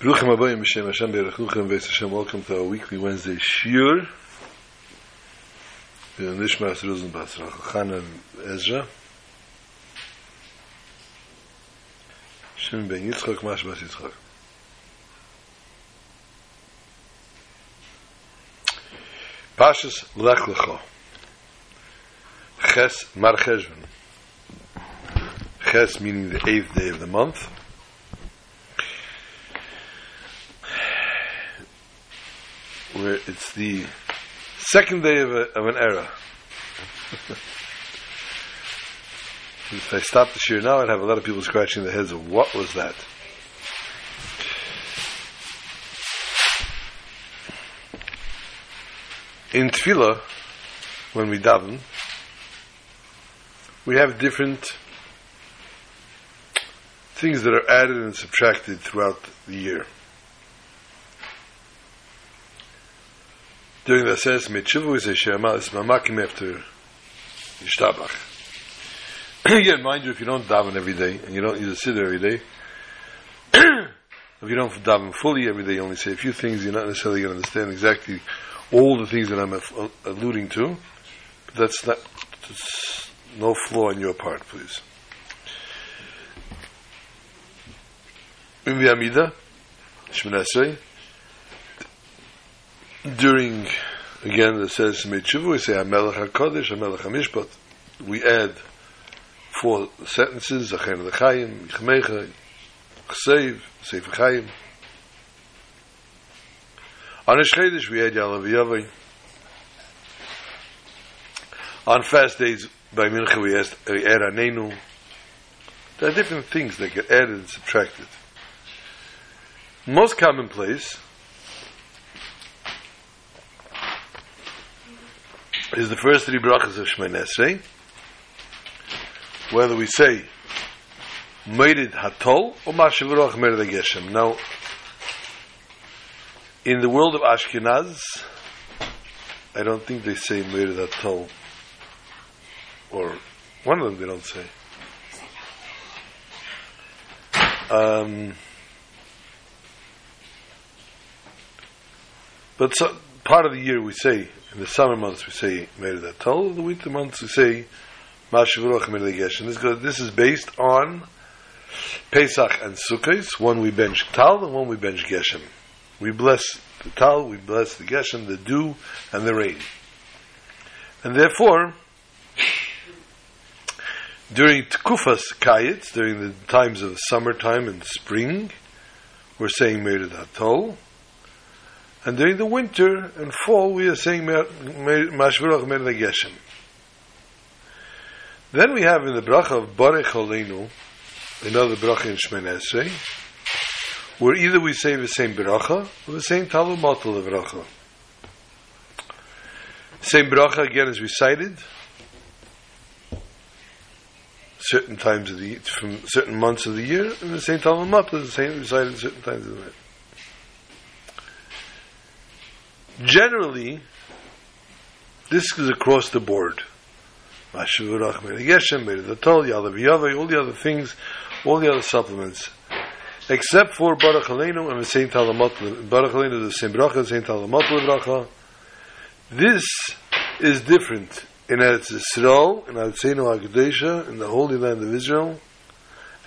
Bruchim Abayim B'Shem Hashem Be'erechuchem Be'ez Hashem Welcome to our weekly Wednesday Shiur The Nishmas Ruzen Basra Chana Ezra Shem Ben Yitzchak Mash Bas Yitzchak Pashas Lech Lecho Ches Mar Cheshvan Ches meaning the eighth day of the month it's the second day of, a, of an era. if I stop the shir now, I'd have a lot of people scratching their heads of what was that. In tefillah, when we daven, we have different things that are added and subtracted throughout the year. During the says mitshuvu is a shema is mamakim after yishtabach. Again, mind you, if you don't daven every day and you don't either sit there every day, if you don't daven fully every day, you only say a few things. You're not necessarily going to understand exactly all the things that I'm uh, alluding to. But that's not that's no flaw on your part, please. In the Amida, Shemina during again it says Mitzvah, we say Hamelech HaKodesh, Hamelech HaMishpat. We add four sentences, Zachen L'chaim, Yichmecha, Chsev, Sefer Chaim. On Esh we add Yalav Yavai. On fast days by Mincha we add Anenu. There are different things that get added and subtracted. Most commonplace is the first three brachas of Shemoneh Esrei. Whether we say Meirid Hatol or Mashavirach Meirid Geshem. Now, in the world of Ashkenaz, I don't think they say Meirid Hatol, or one of them they don't say. Um, but so, part of the year we say in the summer months we say Meir Tol, in the winter months we say Meir Geshem. This, is based on Pesach and Sukkot. One we bench Tal, and one we bench Geshem. We bless the Tal, we bless the Geshem, the dew, and the rain. And therefore, during Tkufas Kayitz, during the times of summertime and spring, we're saying Meir Tol. And during the winter and fall, we are saying Mashvirach Mer Geshem. Then we have in the bracha of Barech Aleinu, another bracha in Shemoneh Esrei, where either we say the same bracha or the same Talmud Matal bracha. Same bracha again is recited certain times of the from certain months of the year, and the same Talmud Matal is the same recited certain times of the year. Generally, this is across the board. All the other things, all the other supplements. Except for Baruch Aleinu and the same Talamot, Baruch Aleinu the same bracha, same Talamot bracha. This is different in Eretz Yisrael, in Artzeinu HaKadesha, in the Holy Land of Israel,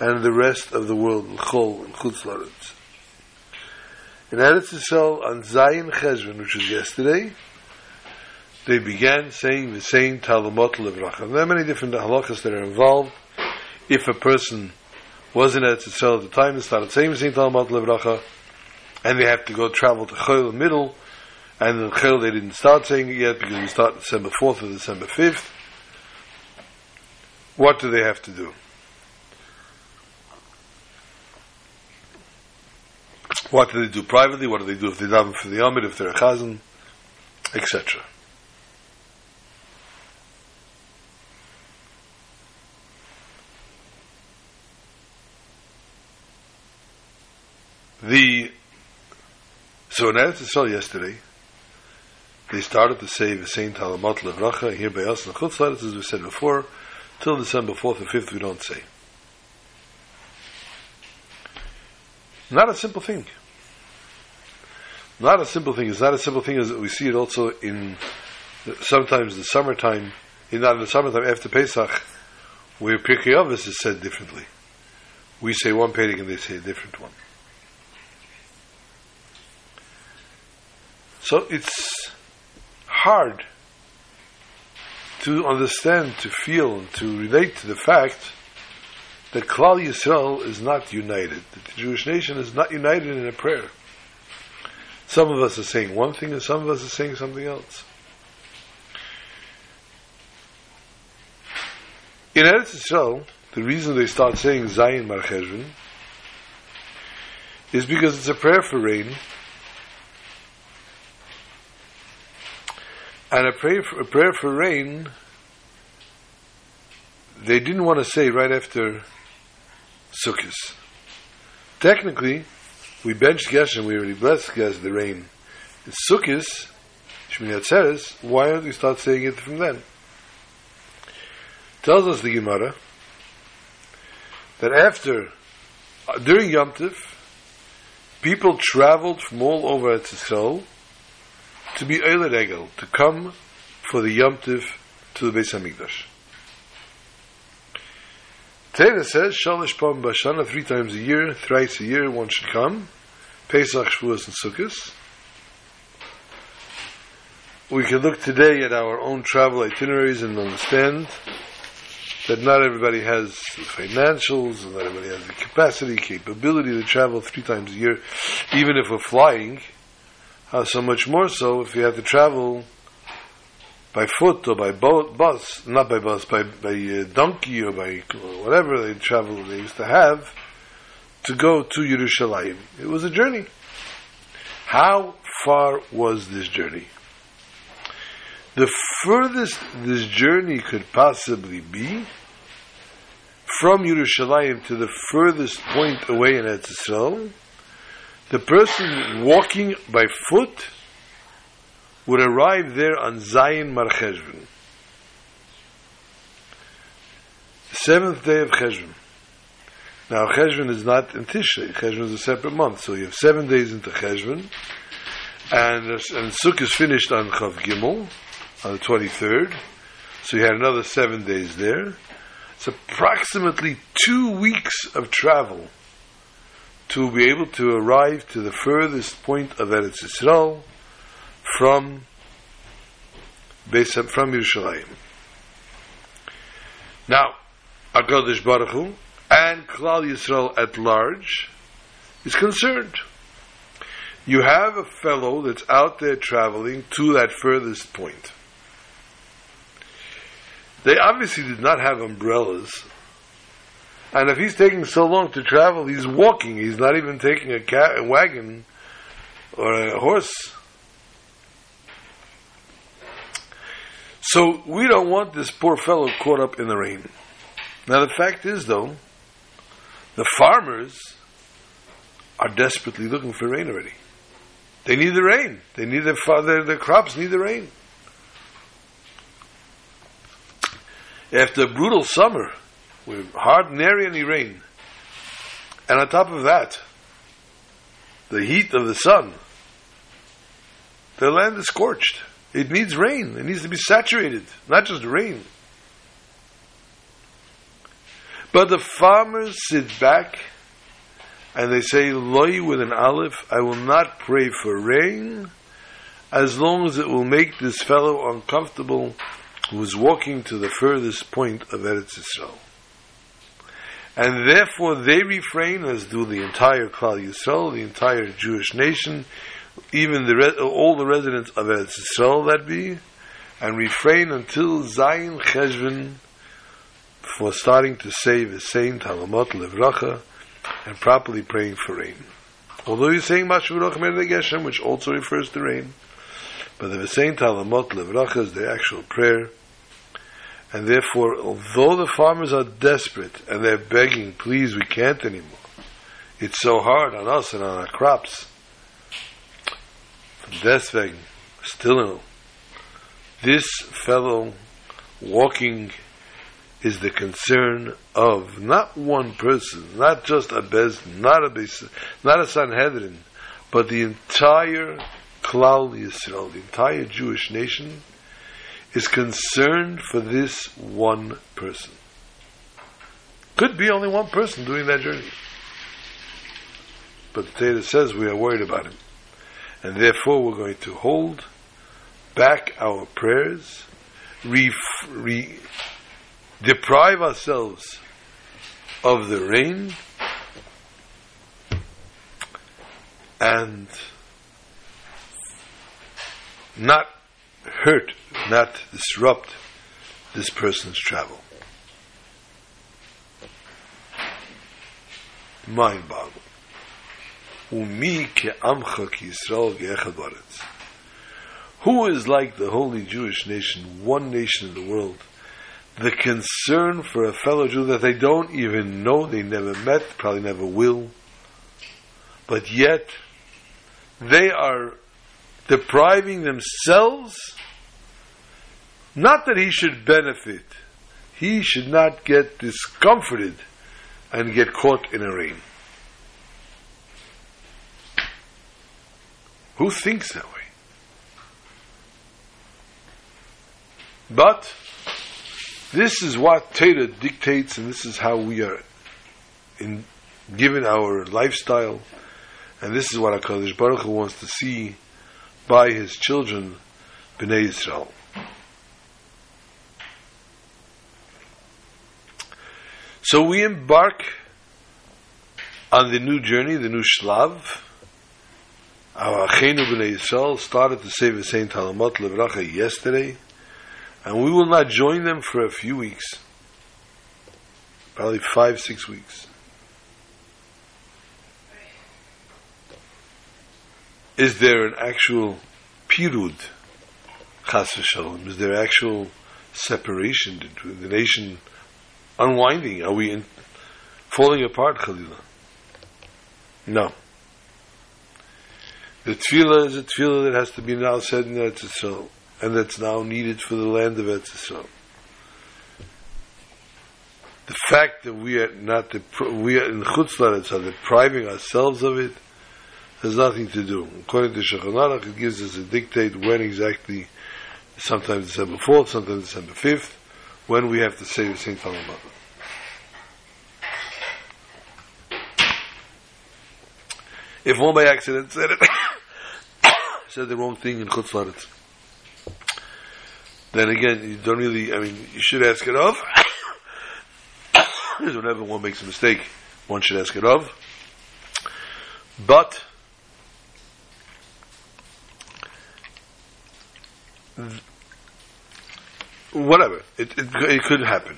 and the rest of the world, Chol and Chutz Laretz. In Eretz Yisrael, on Zayin Cheshvan, which was yesterday, they began saying the same Talmud Levracha. There are many different halachas that are involved. If a person was in Eretz Yisrael at the time, they started saying the same Talmud Levracha, and they have to go travel to Chol the middle, and in Chol they didn't start saying it yet because we start December 4th or December 5th. What do they have to do? What do they do privately? What do they do if they daven for the Amid, if they're a chazan, etc. The so in Eretz Yisrael yesterday, they started to say the Saint Halamat Levracha here by us in the Chutzlaritz, as we said before, till December 4th or 5th we don't say. Not a simple thing. Not a simple thing. It's not a simple thing as we see it also in sometimes the summertime, in not in the summertime after Pesach, where Pirkei Avos is said differently. We say one Perek and they say a different one. So it's hard to understand, to feel, to relate to the fact that Klal Yisrael is not united, that the Jewish nation is not united in a prayer. Some of us are saying one thing and some of us are saying something else. In Eretz Yisrael, the reason they start saying Zayin Marcheshvan is because it's a prayer for rain And a prayer for, a prayer for rain, they didn't want to say right after Sukkot. Technically, we benched Geshem, we already blessed Geshem, the rain. It's Sukkis, Shmini Atzeres, why don't we start saying it from then? Tells us the Gemara that after, uh, during Yom Tif, people traveled from all over Eretz to be Eile Regel, to come for the Yom Tiv to the Beis HaMikdash. Torah says, Shalish Pam Bashana, three times a year, thrice a year, one should come. Pesach, Shavuos, and Sukkot. We can look today at our own travel itineraries and understand that not everybody has the financials, and not everybody has the capacity, capability to travel three times a year, even if we're flying. Uh, so much more so if you have to travel by foot or by boat, bus, not by bus, by, by uh, donkey or by whatever they travel they used to have to go to Yerushalayim. It was a journey. How far was this journey? The furthest this journey could possibly be from Yerushalayim to the furthest point away in Eretz Yisrael the person walking by foot would arrive there on Zayin Mar. The seventh day of Cheshvan. Now Cheshvan is not in Tishrei. Cheshvan is a separate month. So you have seven days into Cheshvan. And, and Sukkot is finished on Chav Gimel, on the 23rd. So you had another seven days there. It's approximately two weeks of travel to be able to arrive to the furthest point of Eretz Yisrael from from Yerushalayim. Now, Hakadosh Baruch Hu and Klal Yisrael at large is concerned. You have a fellow that's out there traveling to that furthest point. They obviously did not have umbrellas and if he's taking so long to travel, he's walking. He's not even taking a, cat, a wagon or a horse. So we don't want this poor fellow caught up in the rain. Now the fact is, though, the farmers are desperately looking for rain already. They need the rain. They need their, their, their crops need the rain. After a brutal summer, with hard, nary any rain. And on top of that, the heat of the sun, the land is scorched. It needs rain. It needs to be saturated, not just rain. But the farmers sit back and they say, Loi with an aleph, I will not pray for rain as long as it will make this fellow uncomfortable who is walking to the furthest point of Eretz Yisrael and therefore they refrain, as do the entire Klal Yisrael, the entire Jewish nation, even the re- all the residents of Eretz Yisrael that be, and refrain until Zayin Cheshvan for starting to say the saint Halamot Levracha and properly praying for rain. Although you're saying Mashurach Geshem, which also refers to rain, but the saint Halamot Levracha is the actual prayer and therefore, although the farmers are desperate and they're begging, please, we can't anymore. It's so hard on us and on our crops. Deswegen, still uh, this fellow walking is the concern of not one person, not just a Bezdin, not a Beis, not a Sanhedrin, but the entire Klal Yisrael, the entire Jewish nation, is concerned for this one person. Could be only one person doing that journey. But the Torah says we are worried about him. And therefore we're going to hold back our prayers, re, re, deprive ourselves of the rain, and not hurt, not disrupt this person's travel. Mind boggle. Umi ke'amcha Yisrael ge'echad baretz. Who is like the holy Jewish nation, one nation in the world, the concern for a fellow Jew that they don't even know, they never met, probably never will, but yet they are depriving themselves, not that he should benefit, he should not get discomforted and get caught in a rain. Who thinks that way? But this is what Torah dictates, and this is how we are in, given our lifestyle, and this is what Hakadosh Baruch Hu wants to see by his children, Bnei Israel. So we embark on the new journey, the new shlav. Our Achenu Bnei Yisrael started to save the Saint Talamot Levracha yesterday, and we will not join them for a few weeks, probably five, six weeks. Is there an actual pirud, chas v'shalom? Is there actual separation between the nation unwinding? Are we in, falling apart, Khalila? No. The tefillah is a tefillah that has to be now said in Eretz Yisrael, and that's now needed for the land of Eretz Yisrael. The fact that we are not, depri- we are in Chutz Laretz are depriving ourselves of it, has nothing to do. According to Shulchan Aruch, it gives us a dictate when exactly, sometimes December 4th, sometimes December 5th, when we have to say the St. Talmud. If one by accident said it, said the wrong thing in Chutzlaret. Then again, you don't really, I mean, you should ask it of. Because whenever one makes a mistake, one should ask it of. But, whatever, it, it, it could happen.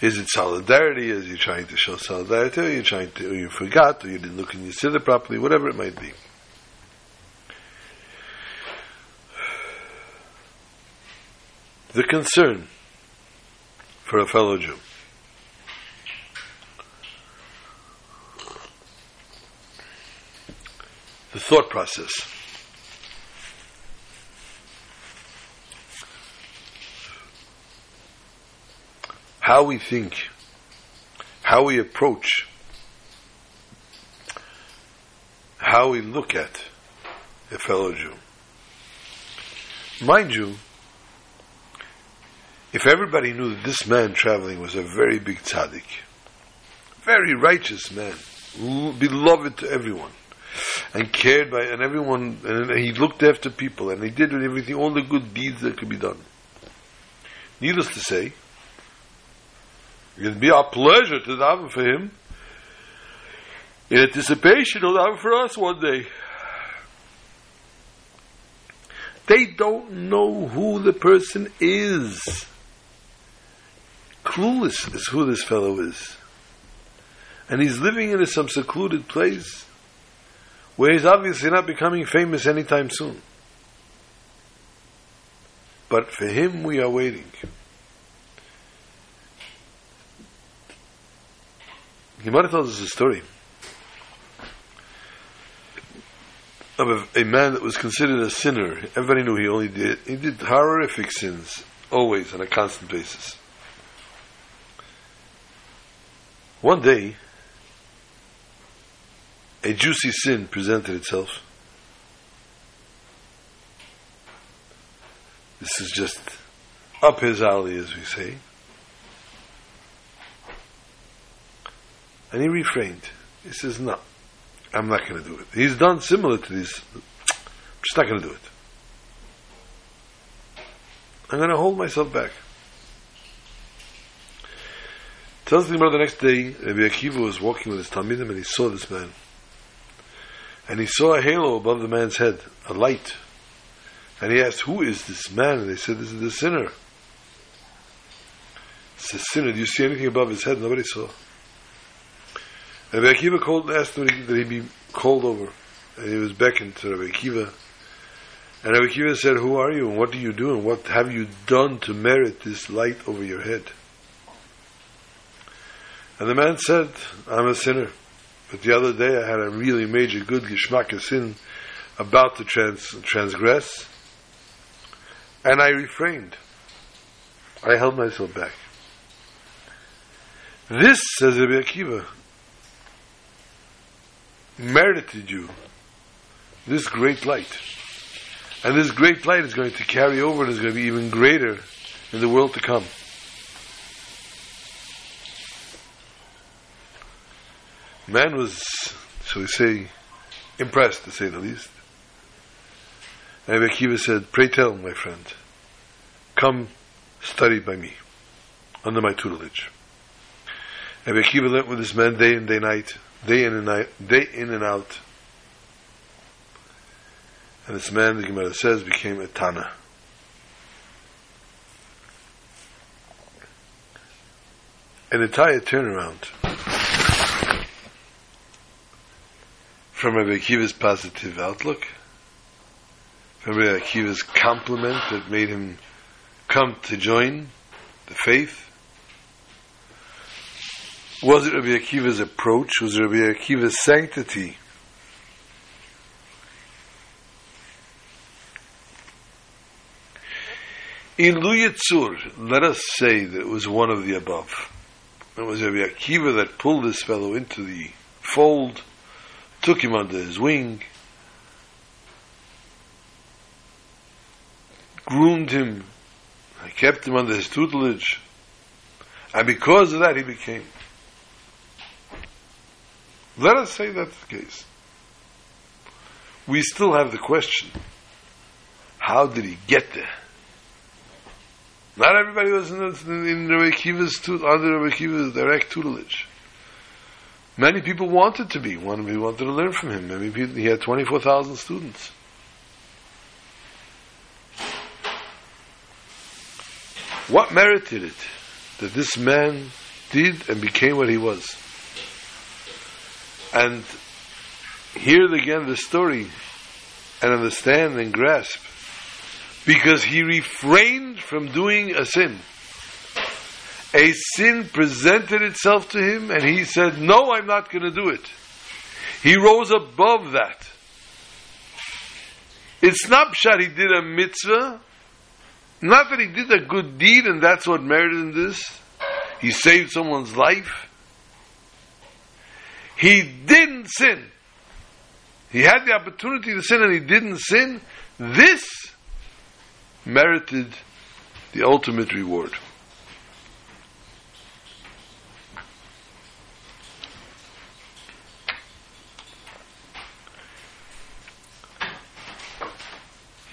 Is it solidarity? Is you trying to show solidarity? Or you trying to, or you forgot, or you didn't look in your siddur properly? Whatever it might be. The concern for a fellow Jew. The thought process. how we think, how we approach, how we look at a fellow Jew. Mind you, if everybody knew that this man traveling was a very big tzaddik, very righteous man, beloved to everyone, and cared by and everyone, and he looked after people, and he did everything, all the good deeds that could be done. Needless to say, It'd be our pleasure to daven for him. In anticipation, he'll daven for us one day. They don't know who the person is. Clueless is who this fellow is. And he's living in some secluded place where he's obviously not becoming famous anytime soon. But for him, we are waiting. Gemara tells us a story of a, a, man that was considered a sinner. Everybody knew he only did he did horrific sins, always on a constant basis. One day, a juicy sin presented itself. This is just up his alley, as we say. And he refrained. He says, No, I'm not going to do it. He's done similar to this. I'm just not going to do it. I'm going to hold myself back. Tells the the next day, Rabbi Akiva was walking with his Talmidim and he saw this man. And he saw a halo above the man's head, a light. And he asked, Who is this man? And they said, This is the sinner. It's the sinner. Do you see anything above his head? Nobody saw. And Rabbi Akiva called, asked him that he be called over. And he was beckoned to Rabbi Akiva. And Rabbi Akiva said, Who are you and what do you do and what have you done to merit this light over your head? And the man said, I'm a sinner. But the other day I had a really major good geschmack sin about to trans- transgress. And I refrained. I held myself back. This, says Rabbi Akiva, merited you this great light. And this great light is going to carry over and is going to be even greater in the world to come. Man was, shall we say, impressed to say the least. And Akiva said, Pray tell, my friend, come study by me, under my tutelage. And Akiva went with this man day and day night, day in and night, day in and out. And this man, the Gemara says, became a Tana. An entire turnaround from Rabbi Akiva's positive outlook, from Rabbi Akiva's compliment that made him come to join the faith. Was it Rabbi Akiva's approach? Was it Rabbi Akiva's sanctity? In Luyatzur, let us say that it was one of the above. It was Rabbi Akiva that pulled this fellow into the fold took him under his wing, groomed him, kept him under his tutelage, and because of that he became. Let us say that's the case. We still have the question how did he get there? Not everybody was in, in, in Rabbi Akiva's, under Rabbi Akiva's direct tutelage. Many people wanted to be. One wanted to learn from him. Many people, he had 24,000 students. What merited it that this man did and became what he was? And hear again the story and understand and grasp because he refrained from doing a sin a sin presented itself to him and he said, No, I'm not going to do it. He rose above that. It's not that he did a mitzvah, not that he did a good deed and that's what merited this. He saved someone's life. He didn't sin. He had the opportunity to sin and he didn't sin. This merited the ultimate reward.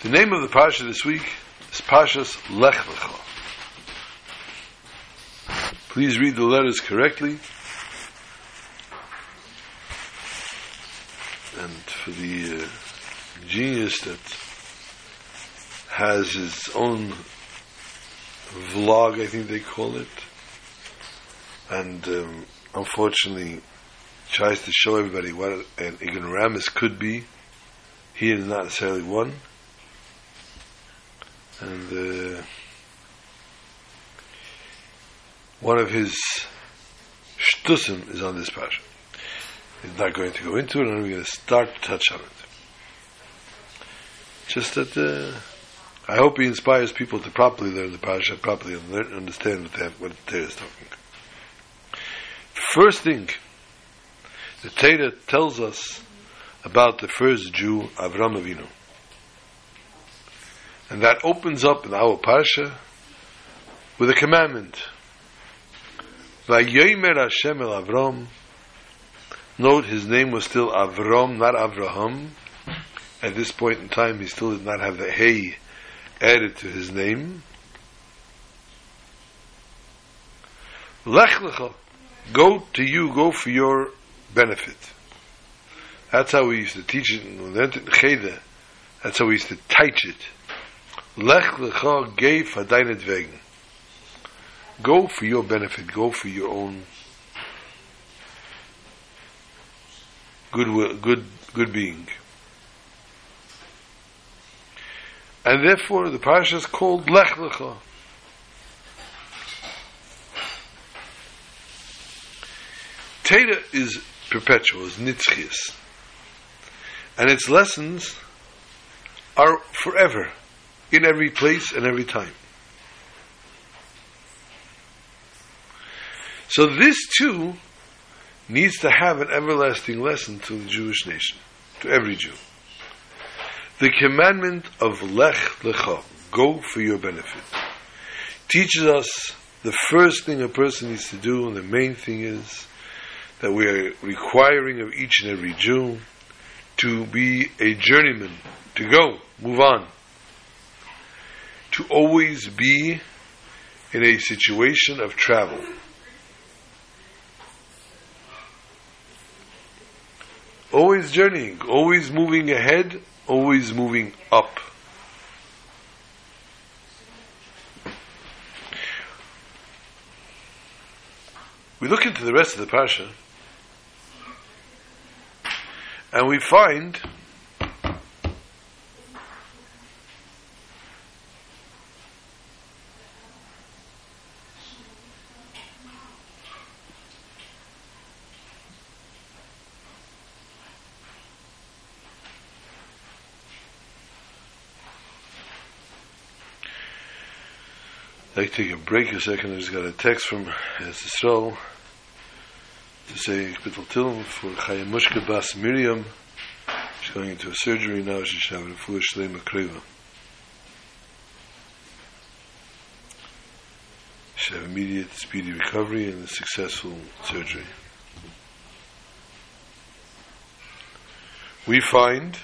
The name of the Pasha this week is Pashas Lech Lecha. Please read the letters correctly. And for the uh, genius that has his own vlog, I think they call it, and um, unfortunately tries to show everybody what an ignoramus could be. He is not necessarily one and uh, one of his shtusim is on this parsha. He's not going to go into it, and I'm going to start to touch on it. Just that uh, I hope he inspires people to properly learn the parsha, properly learn, understand what, have, what the Torah is talking. First thing, The Torah tells us about the first Jew, Avram Avinu. And that opens up in our Parsha with a commandment. Vayomer Hashem el Avram. Note his name was still Avram, not Avraham. At this point in time, he still did not have the Hey added to his name. Lech lecha. Go to you, go for your benefit. That's how we used to teach it in the That's how we used to teach it. Lech lecha gei fadainet wegen. Go for your benefit. Go for your own good, good, good being. And therefore, the parasha is called Lech Lecha. Teda is perpetual, is nitzchias. And its lessons are forever, in every place and every time. So this too needs to have an everlasting lesson to the Jewish nation, to every Jew. The commandment of Lech Lecha, go for your benefit, teaches us the first thing a person needs to do, and the main thing is that we are requiring of each and every Jew to be a journeyman, to go, move on, to always be in a situation of travel. Always journeying, always moving ahead, always moving up. We look into the rest of the Parsha, and we find take a break a second. I just got a text from Yisrael to say Bittul Tilm for Chaya Mushka Bas Miriam. She's going into a surgery now. She should have a full Shlema Kreva. She should have immediate, speedy recovery and a successful surgery. We find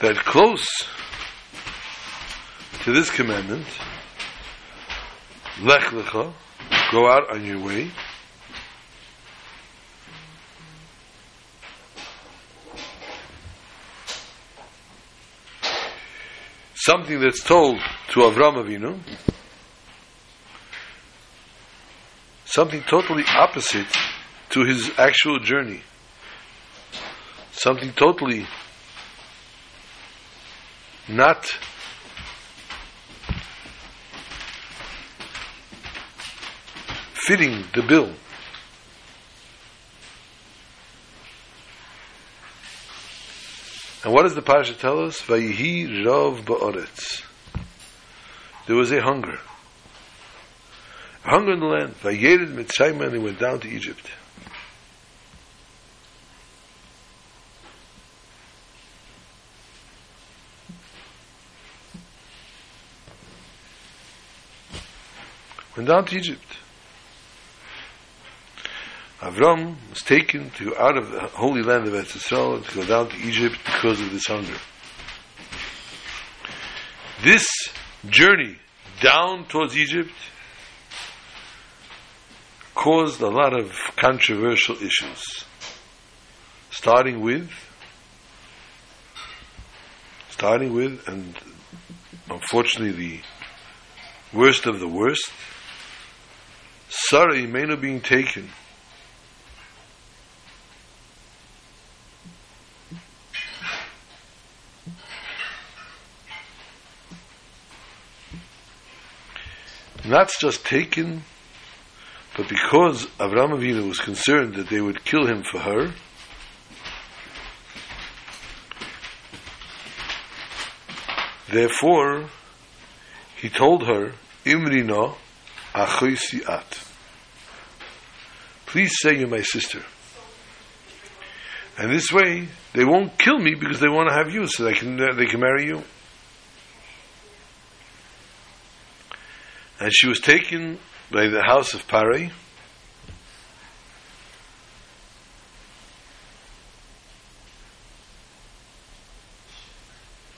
that close to this commandment, lech lecha, go out on your way. Something that's told to Avram Avinu, something totally opposite to his actual journey, something totally not fitting the bill. And what does the Pasha tell us? Vayihi Rav Ba'aretz. There was a hunger. A hunger in the land. Vayered Mitzrayim and he went down to Egypt. Down to Egypt. Avram was taken to out of the holy land of Eretz to go down to Egypt because of this hunger. This journey down towards Egypt caused a lot of controversial issues, starting with, starting with, and unfortunately the worst of the worst, Sarah Imenu being taken. Not just taken, But because Avram Avinu was concerned that they would kill him for her, therefore he told her, Please say you're my sister. And this way, they won't kill me because they want to have you, so they can uh, they can marry you. And she was taken by the house of Pari.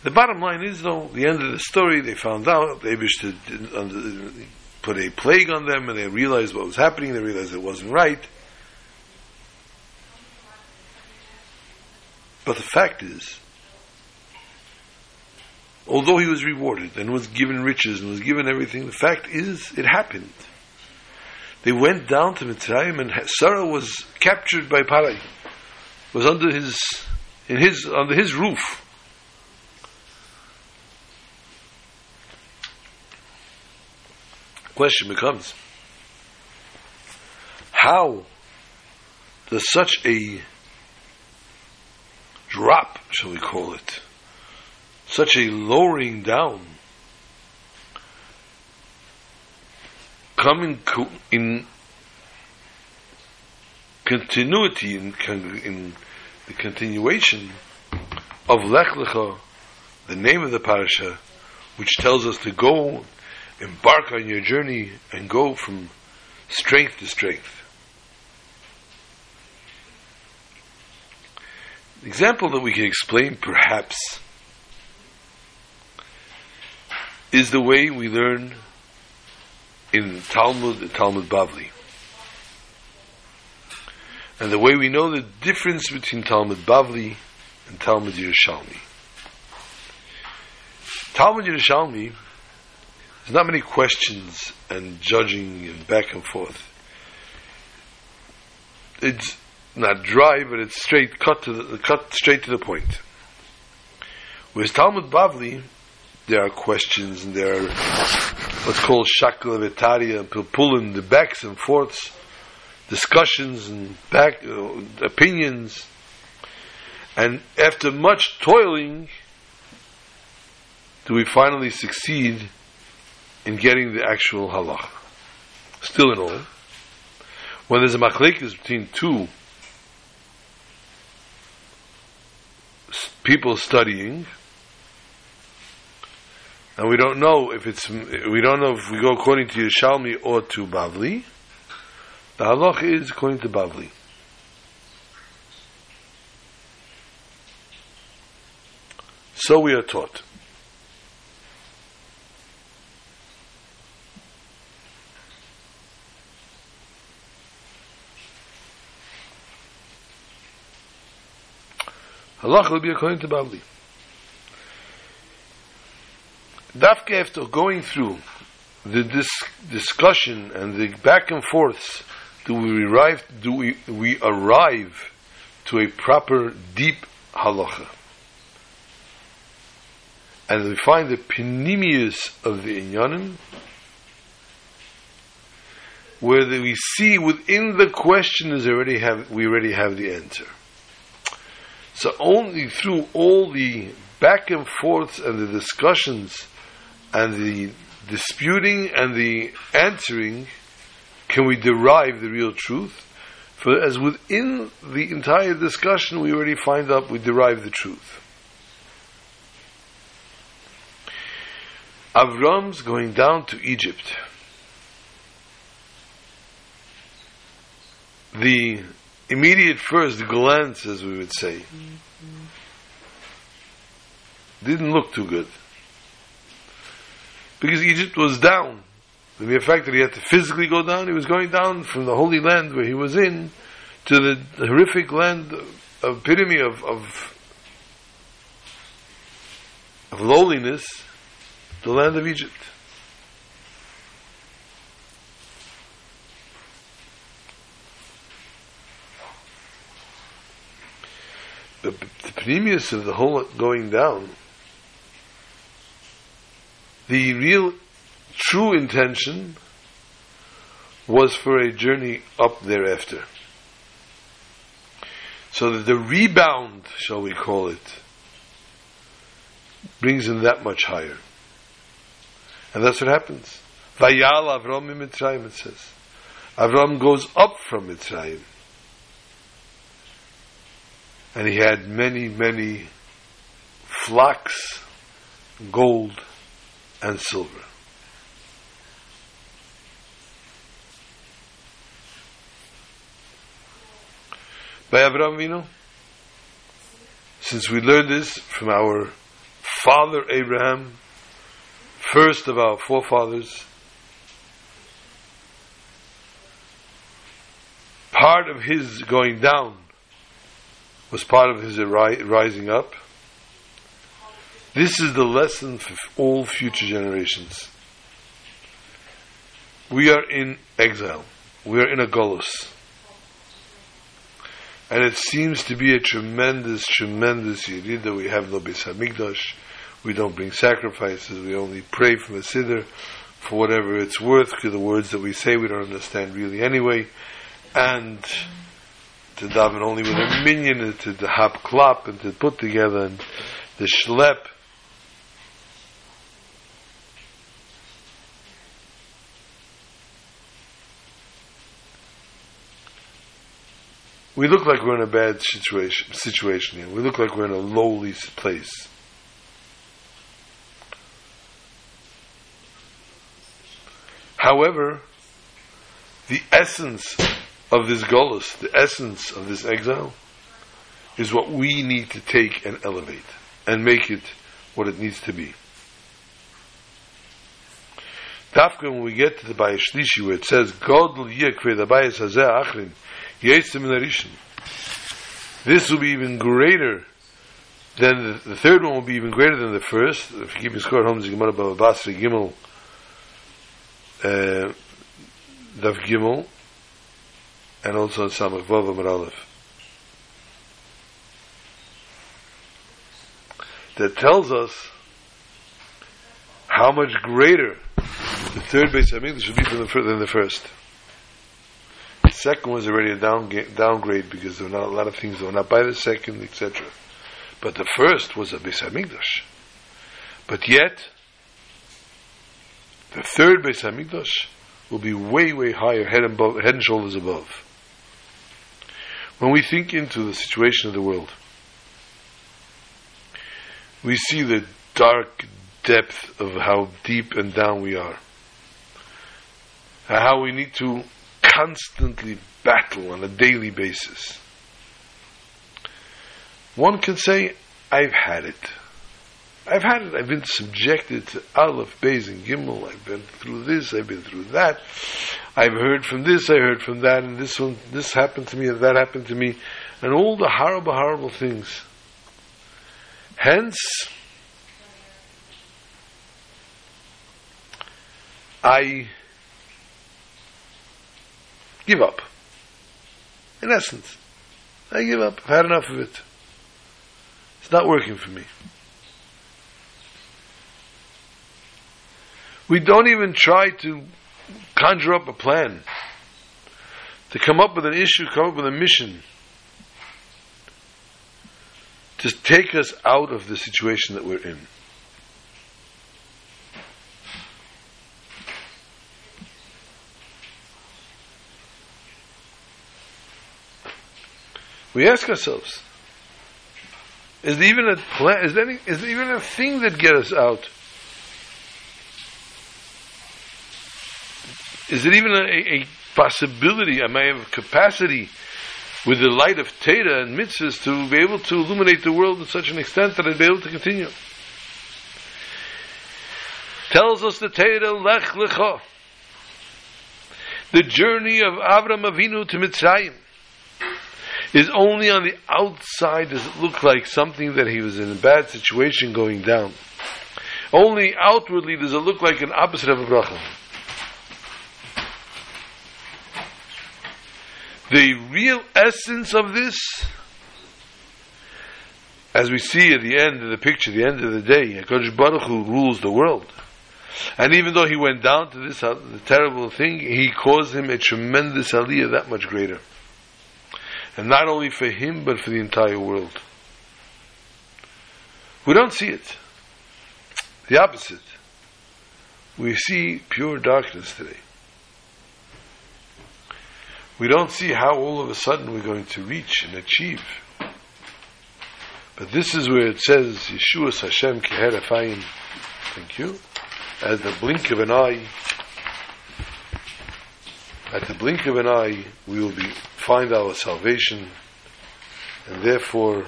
The bottom line is, though, the end of the story, they found out they wished to put a plague on them, and they realized what was happening. They realized it wasn't right. But the fact is, although he was rewarded and was given riches and was given everything, the fact is, it happened. They went down to Mitzrayim and Sarah was captured by Parai. Was under his, in his, under his roof. Question becomes, how does such a drop, shall we call it, such a lowering down, coming in continuity, in, in the continuation of Lech Lecha, the name of the parasha, which tells us to go, embark on your journey, and go from strength to strength. The example that we can explain, perhaps, is the way we learn in the Talmud, and Talmud Bavli. And the way we know the difference between Talmud Bavli and Talmud Yerushalmi. Talmud Yerushalmi, there's not many questions and judging and back and forth. It's not dry, but it's straight, cut to the, cut straight to the point. Whereas Talmud Bavli, there are questions and there are what's called shakla vetaria, pulling the backs and forths, discussions and back uh, opinions, and after much toiling, do we finally succeed in getting the actual halach? Still in all, when there's a machlekes between two people studying, and we don't know if it's we don't know if we go according to Yerushalmi or to Bavli. The halach is according to Bavli. So we are taught. Halacha will be according to Bavli. Dafke after going through the dis- discussion and the back and forths, do we arrive? Do we, we arrive to a proper deep halacha? And we find the penimius of the inyanim, where we see within the question is already have we already have the answer. So only through all the back and forths and the discussions and the disputing and the answering can we derive the real truth. For as within the entire discussion we already find out we derive the truth. Avram's going down to Egypt. The immediate first glance, as we would say, didn't look too good. Because Egypt was down. The mere fact that he had to physically go down, he was going down from the holy land where he was in to the horrific land of epitome of, of, of lowliness, the land of Egypt. The, the of the whole going down, the real true intention was for a journey up thereafter. So that the rebound, shall we call it, brings him that much higher. And that's what happens. Vayal Avram Mitzrayim, it says. Avram goes up from Mitzrayim. And he had many, many flocks, gold, and silver. By Avram Vino, since we learned this from our father Abraham, first of our forefathers, part of his going down was part of his rising up. This is the lesson for all future generations. We are in exile. We are in a golus. And it seems to be a tremendous, tremendous yeridah that we have no Beis HaMikdash. We don't bring sacrifices. We only pray from a siddur for whatever it's worth, because the words that we say we don't understand really anyway. And to daven only with a minyan and to the hap klap, and to put together, and the shlep. We look like we're in a bad situation, situation here. We look like we're in a lowly place. However, the essence of this golus, the essence of this exile, is what we need to take and elevate and make it what it needs to be. Dafka, when we get to the Bayis Shlishi, where it says, God yekve the Bayis hazeh achrin, yesim in This will be even greater than the, the, third one will be even greater than the first. If you keep your score at home, Gemara Baba Basri Gimel, uh, Daf Gimel, and also in Samach Vav Amud Aleph. That tells us how much greater the third Beis Hamikdash should be than the, than the first. The second was already a down, downgrade because there were not a lot of things that were not by the second, etc. But the first was a Beis Hamikdash. But yet, the third Beis Hamikdash will be way, way higher, head head and shoulders above. When we think into the situation of the world, we see the dark depth of how deep and down we are. How we need to constantly battle on a daily basis. One can say, I've had it. I've had it. I've been subjected to Aleph, Beis, and Gimel. I've been through this. I've been through that. I've heard from this. I heard from that. And this one, this happened to me, and that happened to me, and all the horrible, horrible things. Hence, I give up. In essence, I give up. I've had enough of it. It's not working for me. We don't even try to conjure up a plan, to come up with an issue, come up with a mission, to take us out of the situation that we're in. We ask ourselves, is there even a plan, is there, any, is there even a thing that get us out? Is it even a, a possibility, I may have capacity with the light of Teda and mitzvahs to be able to illuminate the world to such an extent that I'd be able to continue? Tells us the Teda, Lech Lecha. The journey of Avram Avinu to Mitzrayim is only on the outside does it look like something that he was in a bad situation going down. Only outwardly does it look like an opposite of a bracha. The real essence of this, as we see at the end of the picture, the end of the day, HaKadosh Baruch Hu rules the world. And even though he went down to this uh, terrible thing, he caused him a tremendous aliyah that much greater. And not only for him, but for the entire world. We don't see it. The opposite. We see pure darkness today. We don't see how all of a sudden we're going to reach and achieve. But this is where it says, Yeshua Hashem Keherafayim. Thank you. At the blink of an eye, at the blink of an eye, we will be find our salvation, and therefore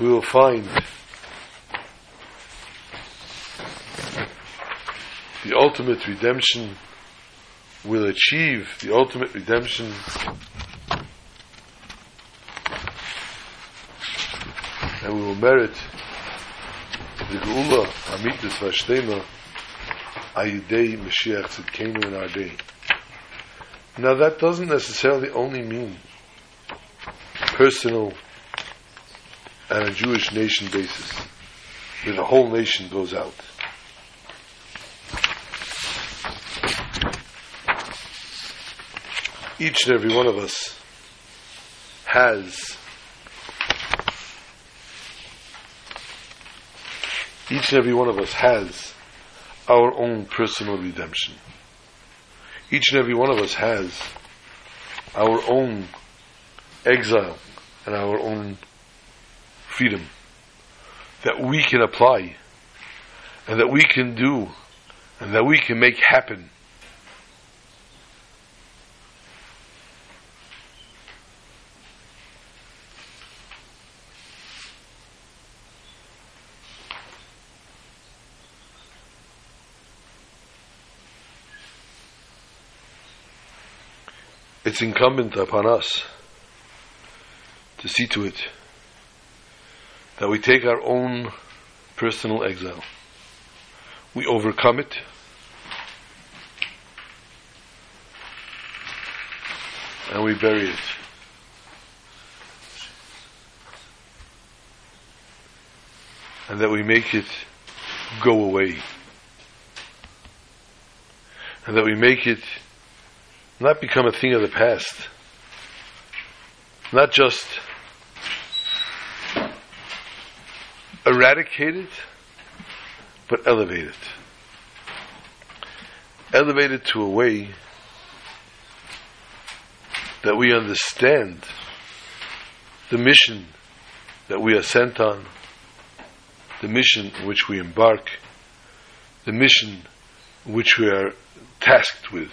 we will find the ultimate redemption will achieve the ultimate redemption and we will merit the Geula Amitis Vashleima Ayidei Mashiach Tzidkenu in our day. Now that doesn't necessarily only mean personal and a Jewish nation basis, where the whole nation goes out. Each and every one of us has each and every one of us has our own personal redemption. Each and every one of us has our own exile and our own freedom that we can apply and that we can do and that we can make happen it's incumbent upon us to see to it that we take our own personal exile. We overcome it. And we bury it. And that we make it go away. And that we make it not become a thing of the past. Not just eradicate it, but elevate it. Elevate it to a way that we understand the mission that we are sent on, the mission in which we embark, the mission which we are tasked with.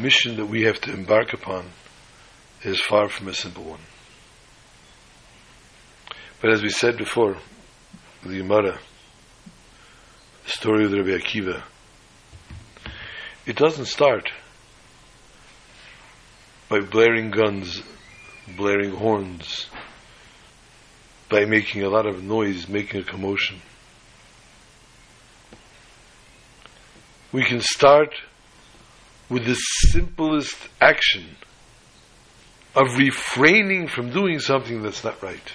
Mission that we have to embark upon is far from a simple one. But as we said before, the Gemara, the story of the Rabbi Akiva, it doesn't start by blaring guns, blaring horns, by making a lot of noise, making a commotion. We can start with the simplest action of refraining from doing something that's not right.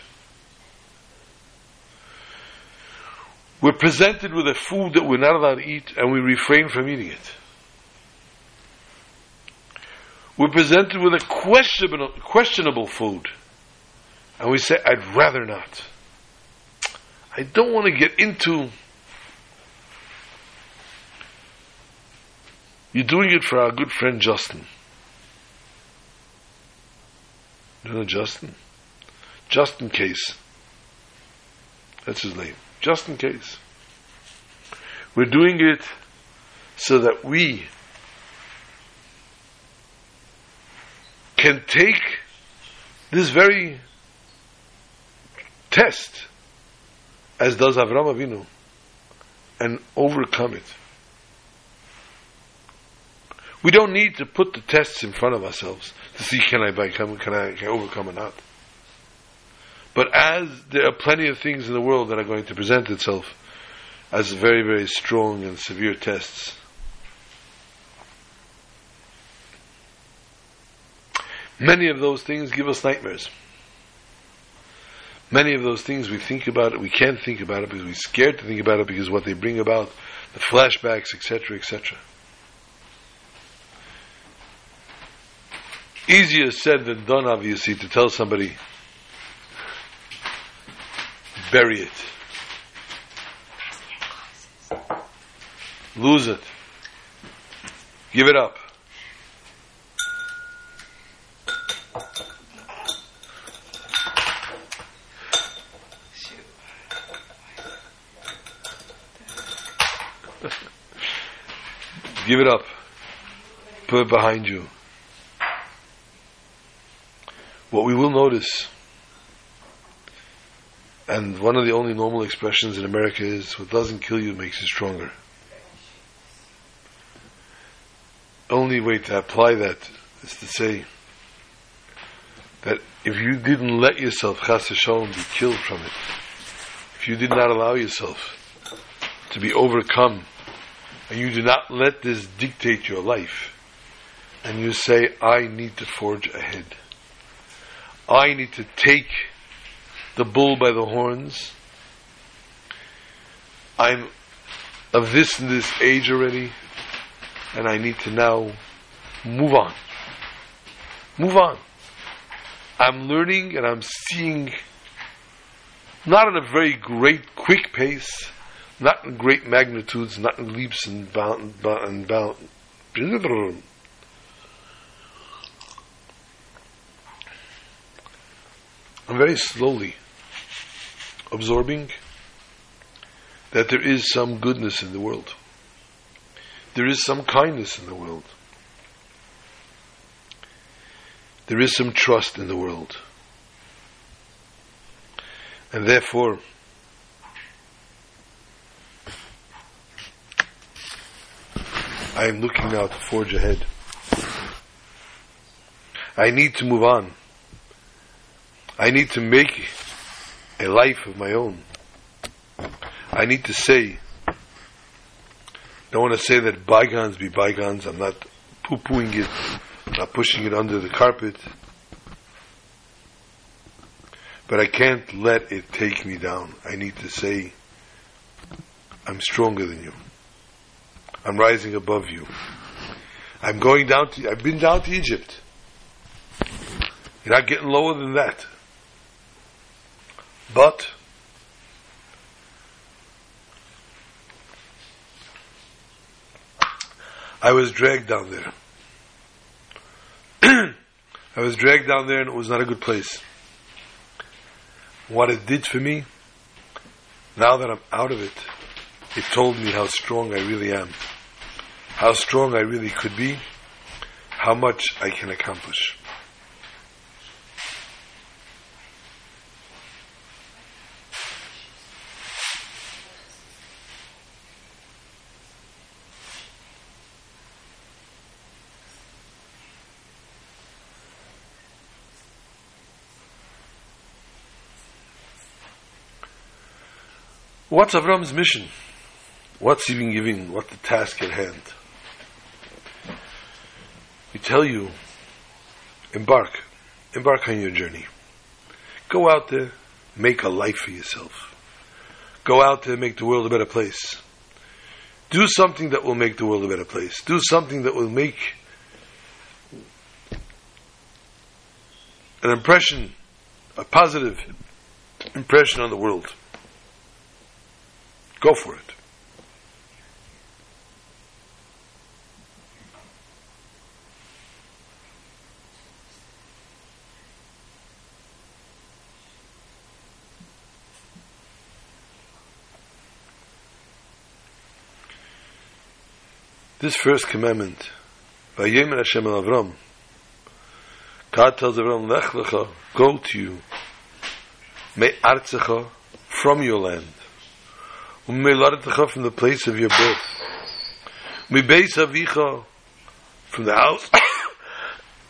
We're presented with a food that we're not allowed to eat and we refrain from eating it. We're presented with a questionable, questionable food and we say, I'd rather not. I don't want to get into You're doing it for our good friend Justin. You know Justin? Justin Case. That's his name. Justin Case. We're doing it so that we can take this very test, as does Avram Avinu, and overcome it. We don't need to put the tests in front of ourselves to see can I become, can I, can I overcome or not. But as there are plenty of things in the world that are going to present itself as very, very strong and severe tests, many of those things give us nightmares. Many of those things we think about it, we can't think about it because we're scared to think about it because what they bring about, the flashbacks, etc., etc. Easier said than done, obviously, to tell somebody, bury it. Lose it. Give it up. Give it up. Put it behind you. What we will notice, and one of the only normal expressions in America is, what doesn't kill you makes you stronger. Only way to apply that is to say that if you didn't let yourself, be killed from it, if you did not allow yourself to be overcome, and you do not let this dictate your life, and you say, I need to forge ahead. I need to take the bull by the horns. I'm of this and this age already, and I need to now move on. Move on. I'm learning and I'm seeing, not at a very great, quick pace, not in great magnitudes, not in leaps and bounds, and bound. I'm very slowly absorbing that there is some goodness in the world. There is some kindness in the world. There is some trust in the world. And therefore, I am looking now to forge ahead. I need to move on. I need to make a life of my own. I need to say, don't want to say that bygones be bygones. I'm not poo-pooing it, I'm not pushing it under the carpet. But I can't let it take me down. I need to say, I'm stronger than you. I'm rising above you. I'm going down to, I've been down to Egypt. You're not getting lower than that. But, I was dragged down there. I was dragged down there and it was not a good place. What it did for me, now that I'm out of it, it told me how strong I really am how strong I really could be, how much I can accomplish. What's Avram's mission? What's he been giving? What the task at hand? we tell you, embark, embark on your journey. Go out there, make a life for yourself. Go out there, make the world a better place. Do something that will make the world a better place. Do something that will make an impression, a positive impression on the world. Go for it. This first commandment, Vayemer Hashem el Avram, God tells Avram, Lech lecha, go to you, Me artzecha from your land. Me laretecha from the place of your birth. Me beis avicha from the house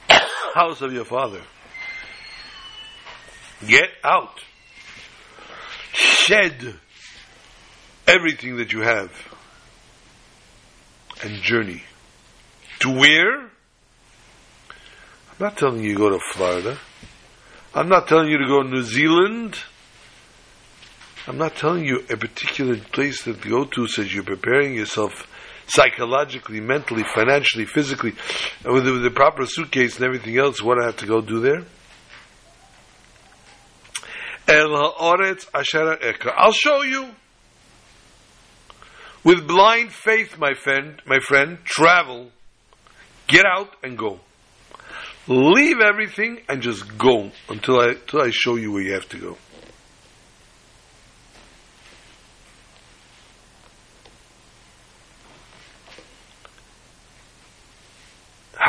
house of your father. Get out. Shed everything that you have and journey. To where? I'm not telling you to go to Florida. I'm not telling you to go to New Zealand. I'm not telling you a particular place that to go to says you're preparing yourself psychologically, mentally, financially, physically, uh, with the, with the proper suitcase and everything else. What I have to go do there? El ha'oretz asher I'll show you. With blind faith, my friend, my friend, travel, get out and go. Leave everything and just go until I until I show you where you have to go.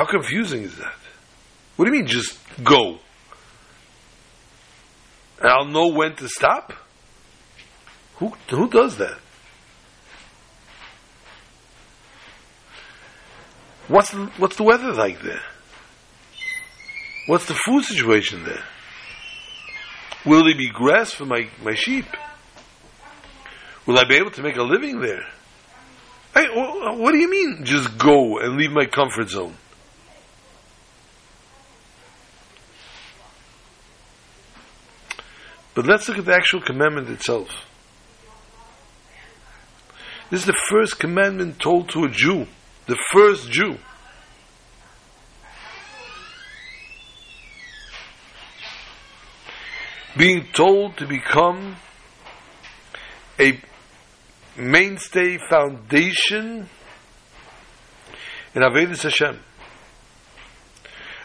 How confusing is that? What do you mean just go? And I'll know when to stop? Who who does that? What's the, what's the weather like there? What's the food situation there? Will there be grass for my, my sheep? Will I be able to make a living there? Hey, what do you mean just go and leave my comfort zone? But let's look at the actual commandment itself. This is the first commandment told to a Jew the first Jew. Being told to become a mainstay foundation in Avodas Hashem.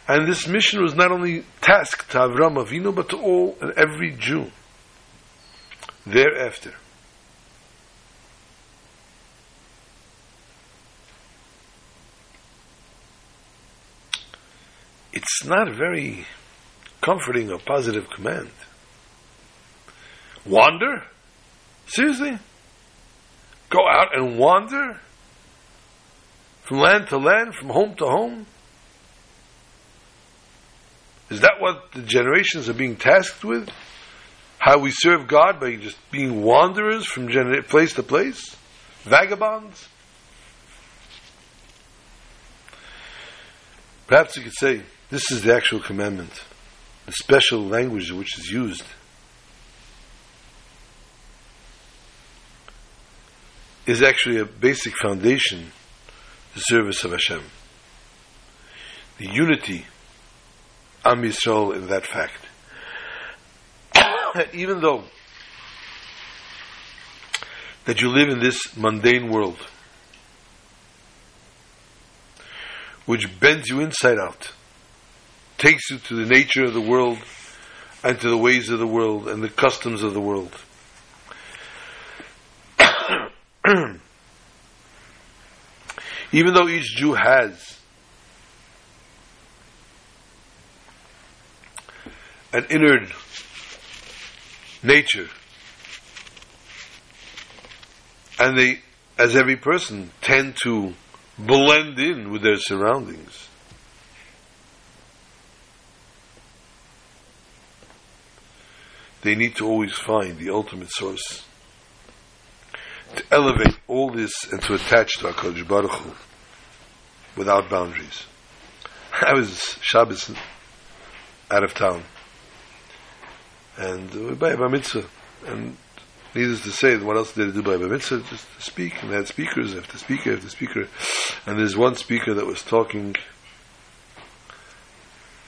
And this mission was not only tasked to Avram Avinu, but to all and every Jew thereafter. it's not a very comforting or positive command. Wander? Seriously? Go out and wander? From land to land, from home to home? Is that what the generations are being tasked with? How we serve God by just being wanderers from place to place? Vagabonds? Perhaps you could say, this is the actual commandment, the special language which is used. Is actually a basic foundation, the service of Hashem. The unity, Am Yisrael, in that fact. Even though that you live in this mundane world, which bends you inside out, takes you to the nature of the world and to the ways of the world and the customs of the world. Even though each Jew has an inner nature, and they, as every person, tend to blend in with their surroundings. they need to always find the ultimate source. To elevate all this and to attach to HaKadosh Baruch Hu without boundaries. I was Shabbos out of town and uh, by a mitzvah and needless to say, what else did they do by a mitzvah? Just speak, and they had speakers after speaker after speaker, and there's one speaker that was talking,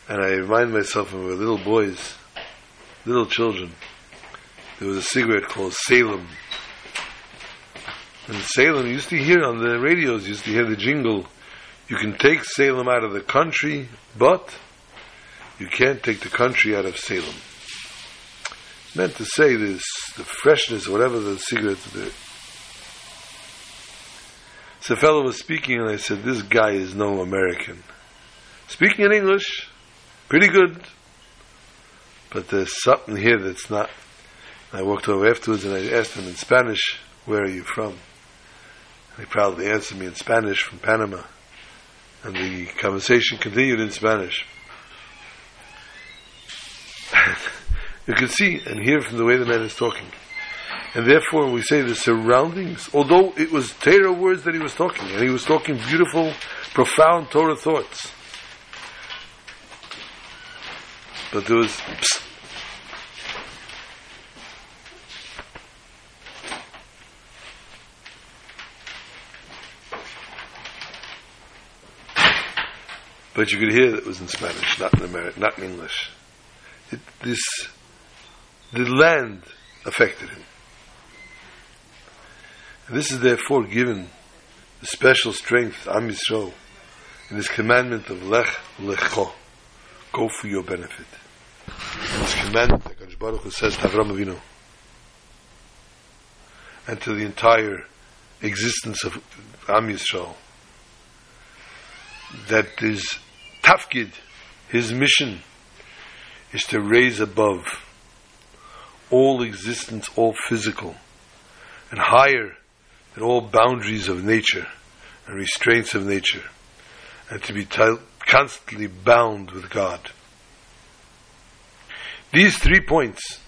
and I remind myself of little boys little children. There was a cigarette called Salem. And Salem, used to hear on the radios, used to hear the jingle, you can take Salem out of the country, but you can't take the country out of Salem. Meant to say this, the freshness, whatever the cigarettes, the, so a fellow was speaking, and I said, "This guy is no American." Speaking in English, pretty good, but there's something here that's not I walked over afterwards and I asked him in Spanish, where are you from? And he proudly answered me in Spanish from Panama. And the conversation continued in Spanish. you can see and hear from the way the man is talking. And therefore, we say the surroundings, although it was Torah words that he was talking, and he was talking beautiful, profound Torah thoughts. But there was, psst, But you could hear that it was in Spanish, not in American, not in English. It, this, the land affected him. And this is therefore given the special strength, Am Yisrael, in this commandment of Lech Lecho, go for your benefit. And this commandment that God Baruch says to Avram Avinu, and to the entire existence of Am Yisrael, that is tafkid, his mission, is to raise above all existence, all physical, and higher than all boundaries of nature and restraints of nature, and to be t- constantly bound with God. These three points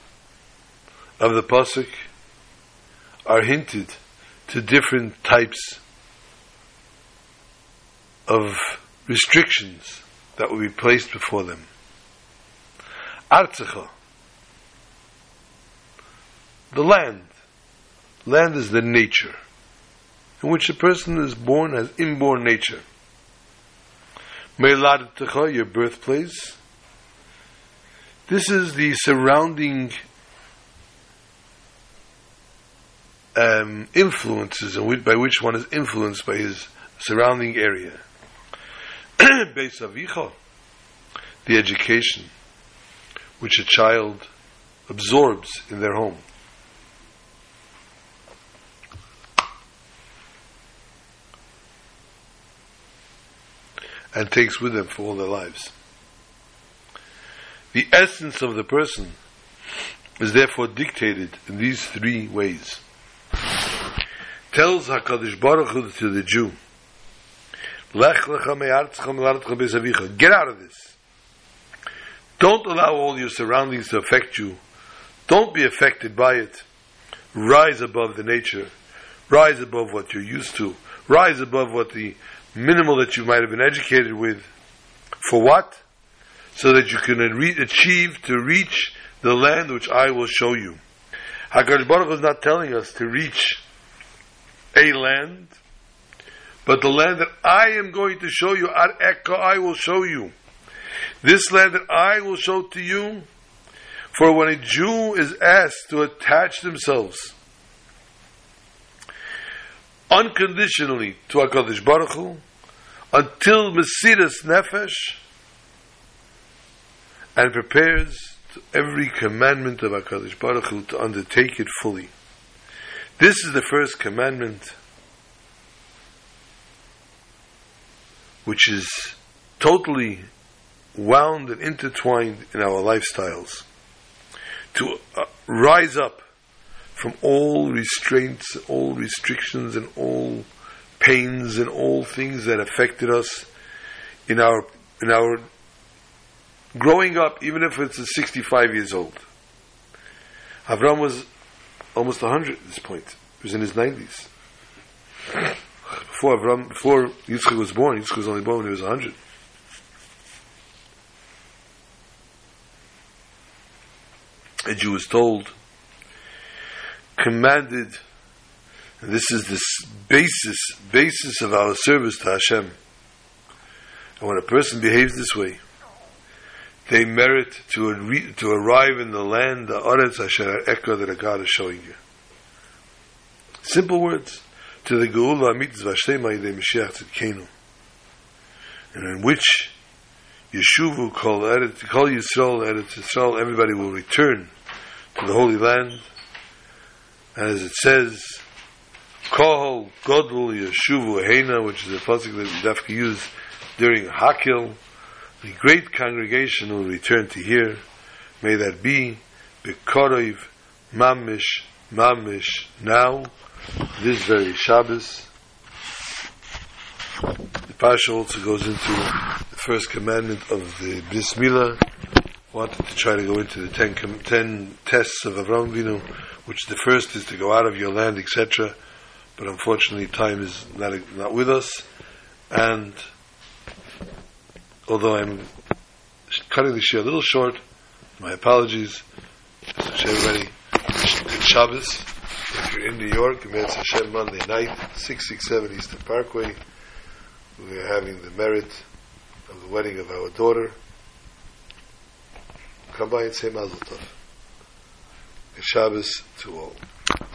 of the pasuk are hinted to different types of restrictions that will be placed before them. Artzecha, the land. Land is the nature in which a person is born has inborn nature. Meiladtecha, your birthplace. This is the surrounding um, influences by which one is influenced by his surrounding area. Beis Avicha, the education which a child absorbs in their home. And takes with them for all their lives. The essence of the person is therefore dictated in these three ways. Tells HaKadosh Baruch Hu to the Jew, Lech lecha me'artzcha me'lartzcha be'savicha. Get out of this. Don't allow all your surroundings to affect you. Don't be affected by it. Rise above the nature. Rise above what you're used to. Rise above what the minimal that you might have been educated with. For what? So that you can re- achieve to reach the land which I will show you. HaKadosh Baruch is not telling us to reach a land, but the land that I am going to show you, Ar Eka, I will show you. This land that I will show to you, for when a Jew is asked to attach themselves unconditionally to HaKadosh Baruch Hu, until Mesiras Nefesh, and prepares to every commandment of HaKadosh Baruch Hu to undertake it fully. This is the first commandment which is totally wound and intertwined in our lifestyles. To uh, rise up from all restraints, all restrictions, and all pains and all things that affected us in our in our growing up, even if it's a 65 years old. Avram was almost 100 at this point. He was in his 90s before Avram, before Yitzchak was born, Yitzchak was only born when he was 100. A Jew was told, commanded, and this is the basis, basis of our service to Hashem. And when a person behaves this way, they merit to, to arrive in the land, the Aretz Asher Eka that God is showing you. Simple words to the Geula Mitzvah Shlema Yidei Mashiach Tzidkenu, and in which Yeshuvu Kol Eretz Kol Yisrael Eretz Yisrael, everybody will return to the Holy Land, and as it says, Kohol Godel Yeshuvu Heina, which is a pasuk that we have to use during Hakil, the great congregation will return to here. May that be Bekorov mamish, mamish, now, this very Shabbos. The Parsha also goes into the first commandment of the Bris Milah. Wanted to try to go into the ten, tests of Avram Vinu, which the first is to go out of your land, etc. But unfortunately, time is not not with us, and although I'm cutting the shiur a little short, my apologies. To everybody, good Shabbos. If you're in New York, Eretz Hashem Monday night, 667 Eastern Parkway. We are having the merit of the wedding of our daughter. Come by and say Mazel Tov. Good Shabbos to all.